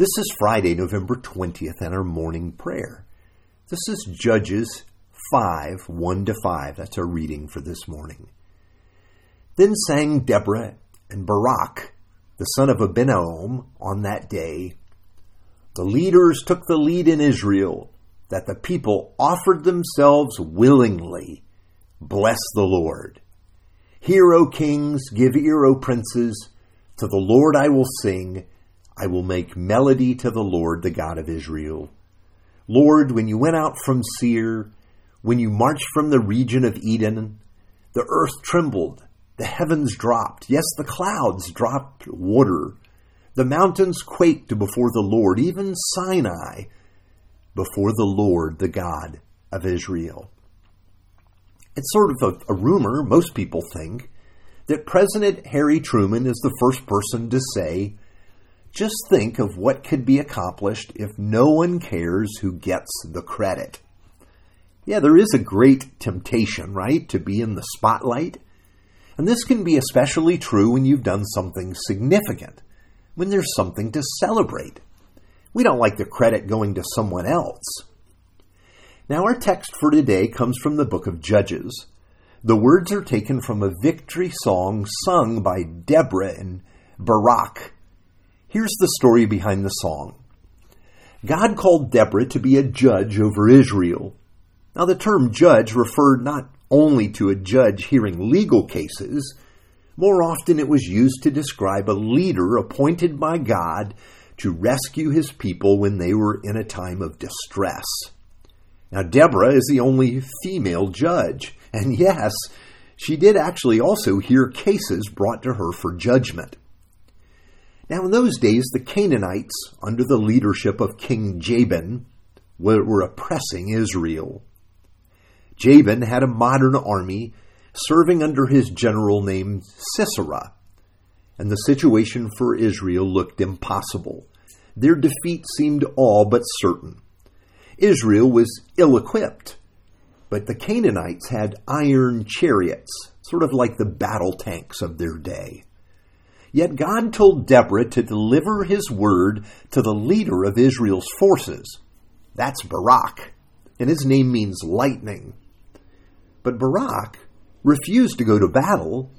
This is Friday, November 20th, and our morning prayer. This is Judges 5 1 to 5. That's our reading for this morning. Then sang Deborah and Barak, the son of Abinoam, on that day. The leaders took the lead in Israel, that the people offered themselves willingly. Bless the Lord. Hear, O kings, give ear, O princes. To the Lord I will sing. I will make melody to the Lord, the God of Israel. Lord, when you went out from Seir, when you marched from the region of Edom, the earth trembled, the heavens dropped, yes, the clouds dropped water. The mountains quaked before the Lord, even Sinai before the Lord, the God of Israel. It's sort of a, a, rumor, most people think, that President Harry Truman is the first person to say, just think of what could be accomplished if no one cares who gets the credit. Yeah, there is a great temptation, right, to be in the spotlight. And this can be especially true when you've done something significant, when there's something to celebrate. We don't like the credit going to someone else. Now, our text for today comes from the book of Judges. The words are taken from a victory song sung by Deborah and Barak. Here's the story behind the song God called Deborah to be a judge over Israel. Now, the term judge referred not only to a judge hearing legal cases, more often it was used to describe a leader appointed by God to rescue his people when they were in a time of distress. Now, Deborah is the only female judge, and yes, she did actually also hear cases brought to her for judgment. Now, in those days, the Canaanites, under the leadership of King Jabin, were, were oppressing Israel. Jabin had a modern army serving under his general named Sisera, and the situation for Israel looked impossible. Their defeat seemed all but certain. Israel was ill equipped, but the Canaanites had iron chariots, sort of like the battle tanks of their day. Yet God told Deborah to deliver his word to the leader of Israel's forces. That's Barak, and his name means lightning. But Barak refused to go to battle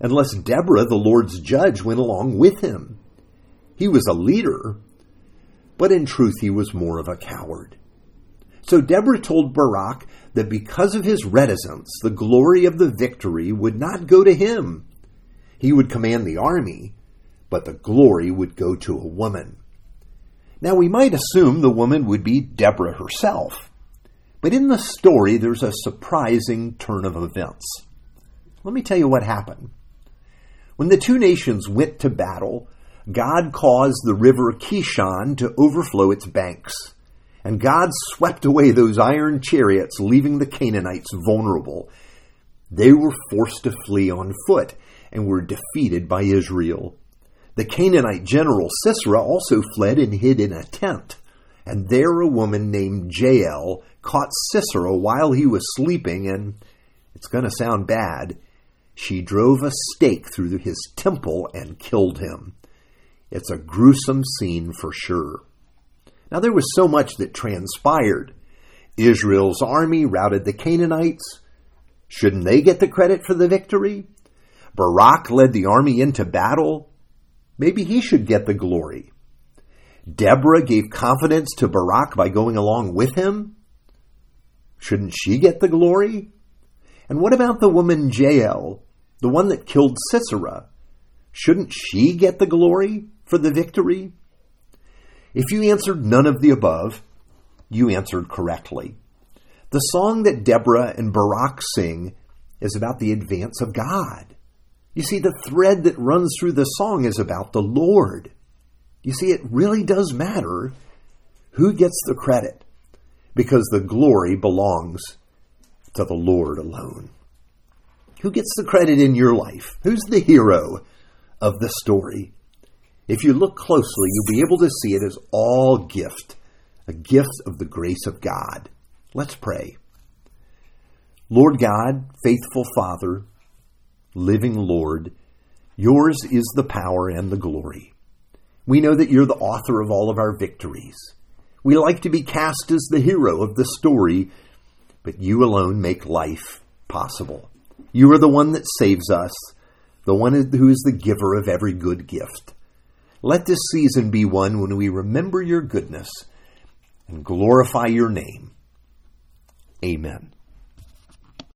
unless Deborah, the Lord's judge, went along with him. He was a leader, but in truth he was more of a coward. So Deborah told Barak that because of his reticence, the glory of the victory would not go to him. He would command the army, but the glory would go to a woman. Now we might assume the woman would be Deborah herself, but in the story there's a surprising turn of events. Let me tell you what happened. When the two nations went to battle, God caused the river Kishon to overflow its banks and God swept away those iron chariots, leaving the Canaanites vulnerable. They were forced to flee on foot and were defeated by Israel. The Canaanite general Sisera also fled and hid in a tent. And there a woman named Jael caught Sisera while he was sleeping, and it's going to sound bad. She drove a stake through his temple and killed him. It's a gruesome scene for sure. Now, there was so much that transpired. Israel's army routed the Canaanites. Shouldn't they get the credit for the victory? Barak led the army into battle. Maybe he should get the glory. Deborah gave confidence to Barak by going along with him. Shouldn't she get the glory? And what about the woman Jael, the one that killed Sisera? Shouldn't she get the glory for the victory? If you answered none of the above, you answered correctly. The song that Deborah and Barak sing is about the advance of God. You see, the thread that runs through the song is about the Lord. You see, it really does matter who gets the credit because the glory belongs to the Lord alone. Who gets the credit in your life? Who's the hero of the story? If you look closely, you'll be able to see it as all gift, a gift of the grace of God. Let's pray. Lord God, faithful Father, living Lord, yours is the power and the glory. We know that you're the author of all of our victories. We like to be cast as the hero of the story, but you alone make life possible. You are the one that saves us, the one who is the giver of every good gift. Let this season be one when we remember your goodness and glorify your name. Amen.